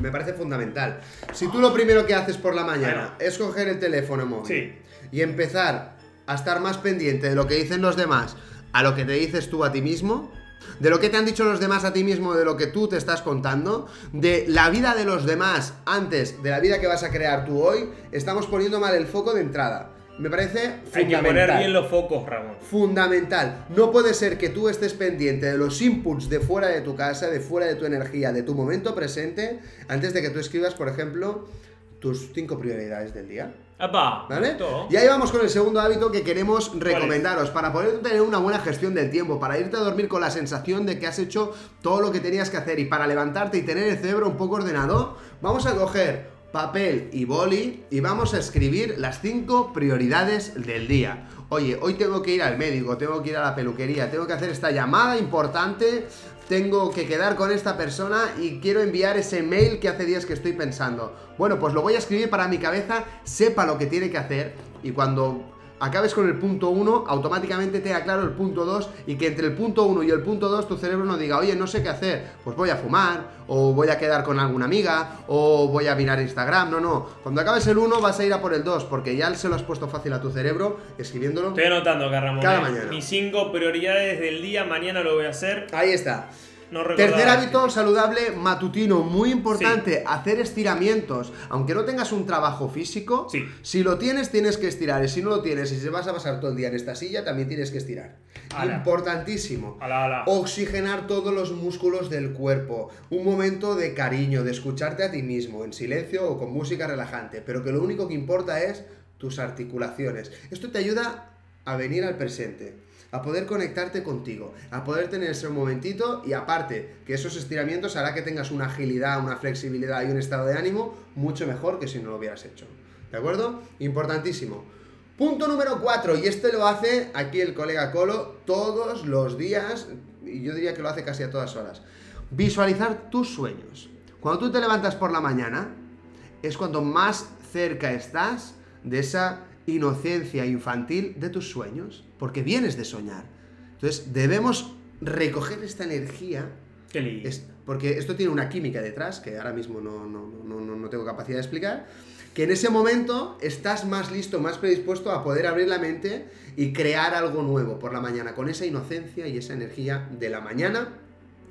Me parece fundamental. Si tú lo primero que haces por la mañana es coger el teléfono móvil Sí. y empezar a estar más pendiente de lo que dicen los demás a lo que te dices tú a ti mismo, de lo que te han dicho los demás a ti mismo, de lo que tú te estás contando, de la vida de los demás antes de la vida que vas a crear tú hoy, estamos poniendo mal el foco de entrada. Me parece fundamental. Hay que poner bien los focos, Ramón. Fundamental. No puede ser que tú estés pendiente de los inputs de fuera de tu casa, de fuera de tu energía, de tu momento presente, antes de que tú escribas, por ejemplo, tus cinco prioridades del día. Apa, ¿Vale? Y ahí vamos con el segundo hábito que queremos recomendaros para poder tener una buena gestión del tiempo, para irte a dormir con la sensación de que has hecho todo lo que tenías que hacer y para levantarte y tener el cerebro un poco ordenado, vamos a coger papel y boli y vamos a escribir las cinco prioridades del día. Oye, hoy tengo que ir al médico, tengo que ir a la peluquería, tengo que hacer esta llamada importante, tengo que quedar con esta persona y quiero enviar ese mail que hace días que estoy pensando. Bueno, pues lo voy a escribir para mi cabeza, sepa lo que tiene que hacer y cuando acabes con el punto 1, automáticamente tenga claro el punto 2 y que entre el punto 1 y el punto 2 tu cerebro no diga, oye, no sé qué hacer, pues voy a fumar, o voy a quedar con alguna amiga, o voy a mirar Instagram, no, no. Cuando acabes el 1 vas a ir a por el 2, porque ya se lo has puesto fácil a tu cerebro escribiéndolo. Estoy anotando acá, Ramón. Cada eh. mañana. Mis cinco prioridades del día, mañana lo voy a hacer. Ahí está. No. Tercer hábito saludable matutino, muy importante, hacer estiramientos. Aunque no tengas un trabajo físico, Sí. si lo tienes tienes que estirar y si no lo tienes y si vas a pasar todo el día en esta silla, también tienes que estirar. Ala. Importantísimo. Ala, ala. Oxigenar todos los músculos del cuerpo. Un momento de cariño, de escucharte a ti mismo, en silencio o con música relajante. Pero que lo único que importa es tus articulaciones. Esto te ayuda a venir al presente, a poder conectarte contigo, a poder tener ese momentito y aparte que esos estiramientos hará que tengas una agilidad, una flexibilidad y un estado de ánimo mucho mejor que si no lo hubieras hecho. ¿De acuerdo? Importantísimo. Punto número 4, y este lo hace aquí el colega Colo todos los días, y yo diría que lo hace casi a todas horas. Visualizar tus sueños. Cuando tú te levantas por la mañana, es cuando más cerca estás de esa inocencia infantil de tus sueños, porque vienes de soñar. Entonces, debemos recoger esta energía Qué lindo. es- porque esto tiene una química detrás que ahora mismo no, no, no, no, no tengo capacidad de explicar, que en ese momento estás más listo, más predispuesto a poder abrir la mente y crear algo nuevo por la mañana, con esa inocencia y esa energía de la mañana,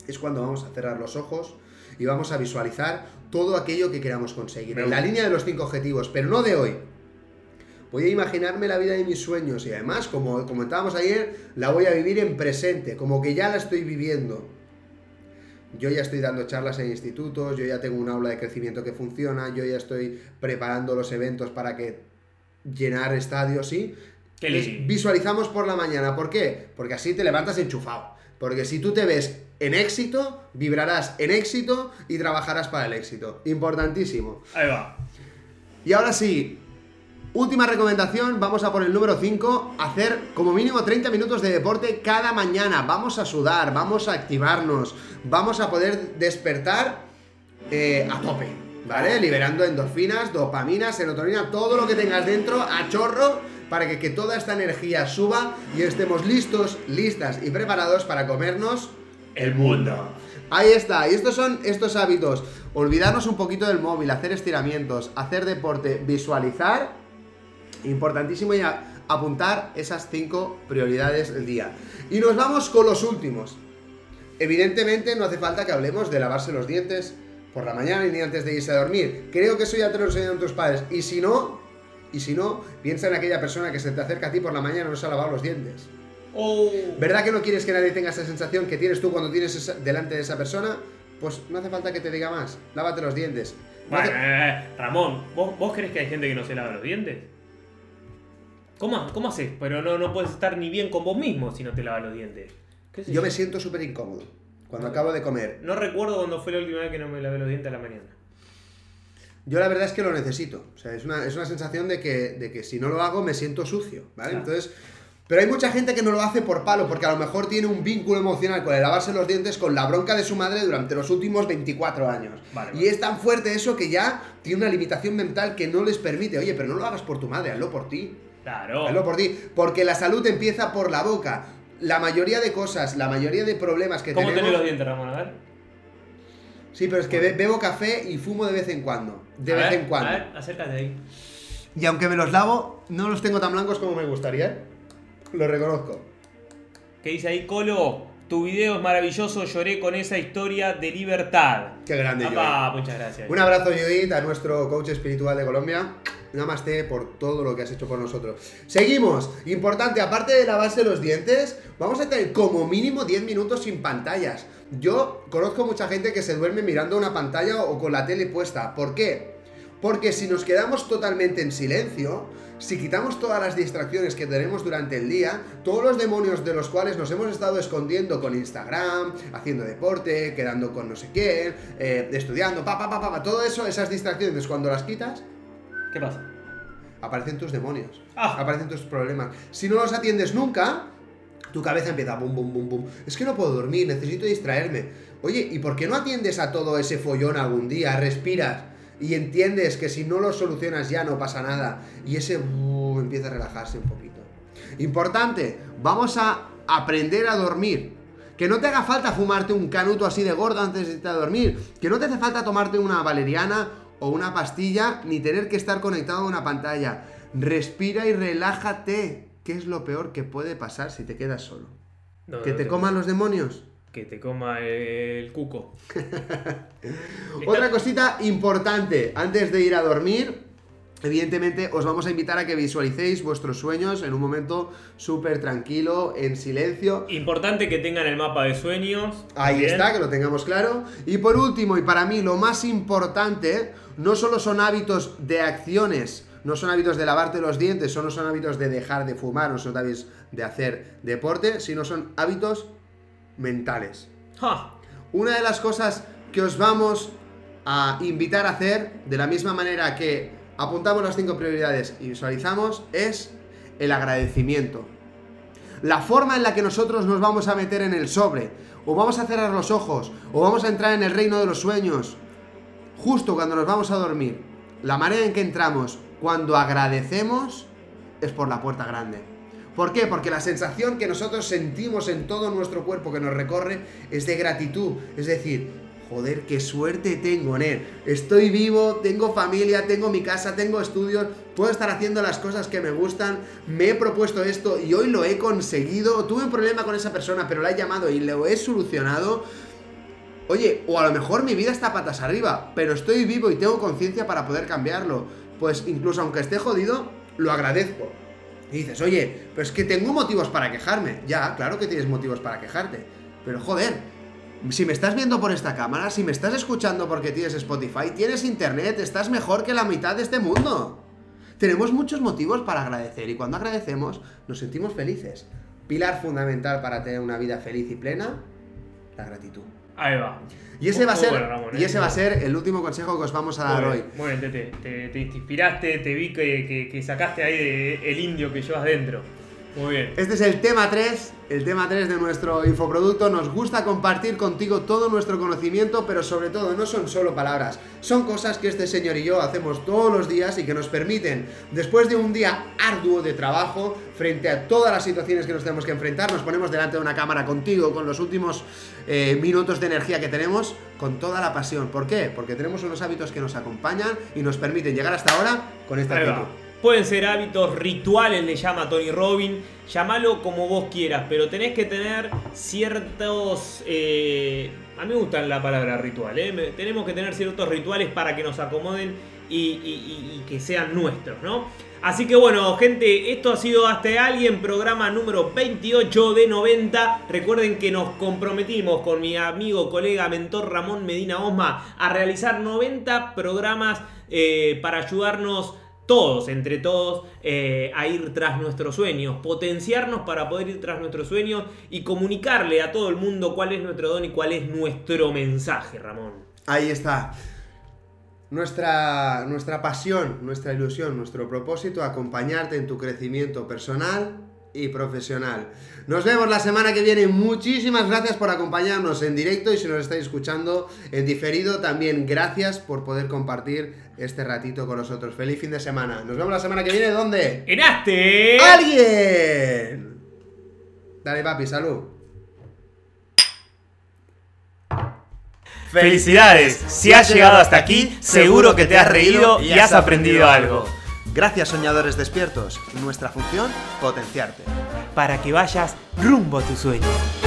es cuando vamos a cerrar los ojos y vamos a visualizar todo aquello que queramos conseguir, en la línea de los cinco objetivos, pero no de hoy. Voy a imaginarme la vida de mis sueños y además, como comentábamos ayer, la voy a vivir en presente, como que ya la estoy viviendo. Yo ya estoy dando charlas en institutos, yo ya tengo un aula de crecimiento que funciona, yo ya estoy preparando los eventos para que llenar estadios, ¿sí? Lindo. visualizamos por la mañana. ¿Por qué? Porque así te levantas enchufado. Porque si tú te ves en éxito, vibrarás en éxito y trabajarás para el éxito. Importantísimo. Ahí va. Y ahora sí, última recomendación, vamos a por el número 5, hacer como mínimo 30 minutos de deporte cada mañana. Vamos a sudar, vamos a activarnos, vamos a poder despertar eh, a tope, ¿vale? Liberando endorfinas, dopamina, serotonina, todo lo que tengas dentro a chorro para que, que toda esta energía suba y estemos listos, listas y preparados para comernos El mundo. Ahí está, y estos son estos hábitos. Olvidarnos un poquito del móvil, hacer estiramientos, hacer deporte, visualizar. Importantísimo ya apuntar esas cinco prioridades del día. Y nos vamos con los últimos. Evidentemente no hace falta que hablemos de lavarse los dientes por la mañana ni antes de irse a dormir. Creo que eso ya te lo enseñaron tus padres. Y si no, y si no, piensa en aquella persona que se te acerca a ti por la mañana y no se ha lavado los dientes. Oh. ¿Verdad que no quieres que nadie tenga esa sensación que tienes tú cuando tienes esa- delante de esa persona? Pues no hace falta que te diga más. Lávate los dientes. No Bueno, hace- eh, eh, Ramón, ¿vos, ¿vos crees que hay gente que no se lava los dientes? ¿Cómo, cómo haces? Pero no, no puedes estar ni bien con vos mismo si no te lavas los dientes. ¿Qué sé Yo me siento súper incómodo cuando acabo de comer. No recuerdo cuando fue la última vez que no me lavé los dientes a la mañana. Yo la verdad es que lo necesito. O sea, es una, es una sensación de que, de que si no lo hago me siento sucio, ¿vale? Claro. Entonces... Pero hay mucha gente que no lo hace por palo, porque a lo mejor tiene un vínculo emocional con el lavarse los dientes con la bronca de su madre durante los últimos 24 años. Vale, y es tan fuerte eso que ya tiene una limitación mental que no les permite, oye, pero no lo hagas por tu madre, hazlo por ti. Claro. Hazlo por ti, porque la salud empieza por la boca. La mayoría de cosas, la mayoría de problemas que ¿Cómo tenemos. tenés los dientes, Ramón? A ver. Sí, pero es que be- bebo café y fumo de vez en cuando. De A vez ver, en cuando. A ver, acércate ahí. Y aunque me los lavo, no los tengo tan blancos como me gustaría. ¿eh? Lo reconozco. ¿Qué dice ahí, Colo? Tu video es maravilloso, lloré con esa historia de libertad. Qué grande, Papá, muchas gracias. Un abrazo, Yoit, a nuestro coach espiritual de Colombia. Namaste por todo lo que has hecho por nosotros. Seguimos. Importante, aparte de lavarse los dientes, vamos a tener como mínimo 10 minutos sin pantallas. Yo conozco mucha gente que se duerme mirando una pantalla o con la tele puesta. ¿Por qué? Porque si nos quedamos totalmente en silencio, si quitamos todas las distracciones que tenemos durante el día, todos los demonios de los cuales nos hemos estado escondiendo con Instagram, haciendo deporte, quedando con no sé quién, eh, estudiando, pa, pa, pa, pa, pa, todo eso, esas distracciones, cuando las quitas, ¿Qué pasa? aparecen tus demonios, Ah. aparecen tus problemas. Si no los atiendes nunca, tu cabeza empieza bum, bum, bum, bum. Es que no puedo dormir, necesito distraerme. Oye, ¿y por qué no atiendes a todo ese follón algún día? Respiras y entiendes que si no lo solucionas ya no pasa nada. Y ese uh, empieza a relajarse un poquito. Importante, vamos a aprender a dormir. Que no te haga falta fumarte un canuto así de gordo antes de irte a dormir. Que no te hace falta tomarte una valeriana o una pastilla ni tener que estar conectado a una pantalla. Respira y relájate. ¿Qué es lo peor que puede pasar si te quedas solo? No, ¿Que no te coman los demonios? Que te coma el cuco. Otra cosita importante, antes de ir a dormir, evidentemente os vamos a invitar a que visualicéis vuestros sueños en un momento súper tranquilo, en silencio. Importante que tengan el mapa de sueños. Ahí Bien. está, que lo tengamos claro. Y por último, y para mí lo más importante, no solo son hábitos de acciones, no son hábitos de lavarte los dientes, no son hábitos de dejar de fumar, no son hábitos de hacer deporte, sino son hábitos mentales. Ja. Una de las cosas que os vamos a invitar a hacer, de la misma manera que apuntamos las cinco prioridades y visualizamos, es el agradecimiento. La forma en la que nosotros nos vamos a meter en el sobre, o vamos a cerrar los ojos, o vamos a entrar en el reino de los sueños, justo cuando nos vamos a dormir, la manera en que entramos cuando agradecemos es por la puerta grande. ¿Por qué? Porque la sensación que nosotros sentimos en todo nuestro cuerpo que nos recorre es de gratitud. Es decir, joder, qué suerte tengo, Ner. Estoy vivo, tengo familia, tengo mi casa, tengo estudios, puedo estar haciendo las cosas que me gustan, me he propuesto esto y hoy lo he conseguido. Tuve un problema con esa persona, pero la he llamado y lo he solucionado. Oye, o a lo mejor mi vida está patas arriba, pero estoy vivo y tengo conciencia para poder cambiarlo. Pues incluso aunque esté jodido, lo agradezco. Y dices, oye, pero es que tengo motivos para quejarme. Ya, claro que tienes motivos para quejarte. Pero joder, si me estás viendo por esta cámara, si me estás escuchando porque tienes Spotify, tienes internet, estás mejor que la mitad de este mundo. Tenemos muchos motivos para agradecer y cuando agradecemos nos sentimos felices. Pilar fundamental para tener una vida feliz y plena, la gratitud. Ahí va. Y ese va a ser, bueno, Ramón, y ¿eh? ese va a ser el último consejo que os vamos a dar hoy. bien, Tete. Te, te inspiraste, te vi que, que- que sacaste ahí de- el indio que llevas dentro. Muy bien. Este es el tema 3, el tema 3 de nuestro infoproducto. Nos gusta compartir contigo todo nuestro conocimiento, pero sobre todo no son solo palabras, son cosas que este señor y yo hacemos todos los días y que nos permiten, después de un día arduo de trabajo, frente a todas las situaciones que nos tenemos que enfrentar, nos ponemos delante de una cámara contigo con los últimos eh, minutos de energía que tenemos, con toda la pasión. ¿Por qué? Porque tenemos unos hábitos que nos acompañan y nos permiten llegar hasta ahora con esta actitud. Pueden ser hábitos rituales, le llama Tony Robbins. Llámalo como vos quieras, pero tenés que tener ciertos. eh, a mí me gusta la palabra ritual. ¿eh? Tenemos que tener ciertos rituales para que nos acomoden y que sean nuestros, ¿no? Así que bueno, gente, esto ha sido Hasta Alguien, programa número 28 de 90. Recuerden que nos comprometimos con mi amigo, colega, mentor Ramón Medina Osma a realizar 90 programas eh, para ayudarnos todos, entre todos, eh, a ir tras nuestros sueños, potenciarnos para poder ir tras nuestros sueños y comunicarle a todo el mundo cuál es nuestro don y cuál es nuestro mensaje, Ramón. Ahí está. Nuestra, nuestra pasión, nuestra ilusión, nuestro propósito, acompañarte en tu crecimiento personal y profesional. Nos vemos la semana que viene. Muchísimas gracias por acompañarnos en directo y si nos estáis escuchando en diferido, también gracias por poder compartir este ratito con nosotros. Feliz fin de semana. Nos vemos la semana que viene. ¿Dónde? En Aste. ¡Alguien! Dale, papi, salud. Felicidades, si has llegado hasta aquí, seguro que te has reído y has aprendido algo. Gracias soñadores despiertos. Nuestra función, potenciarte. Para que vayas rumbo a tu sueño.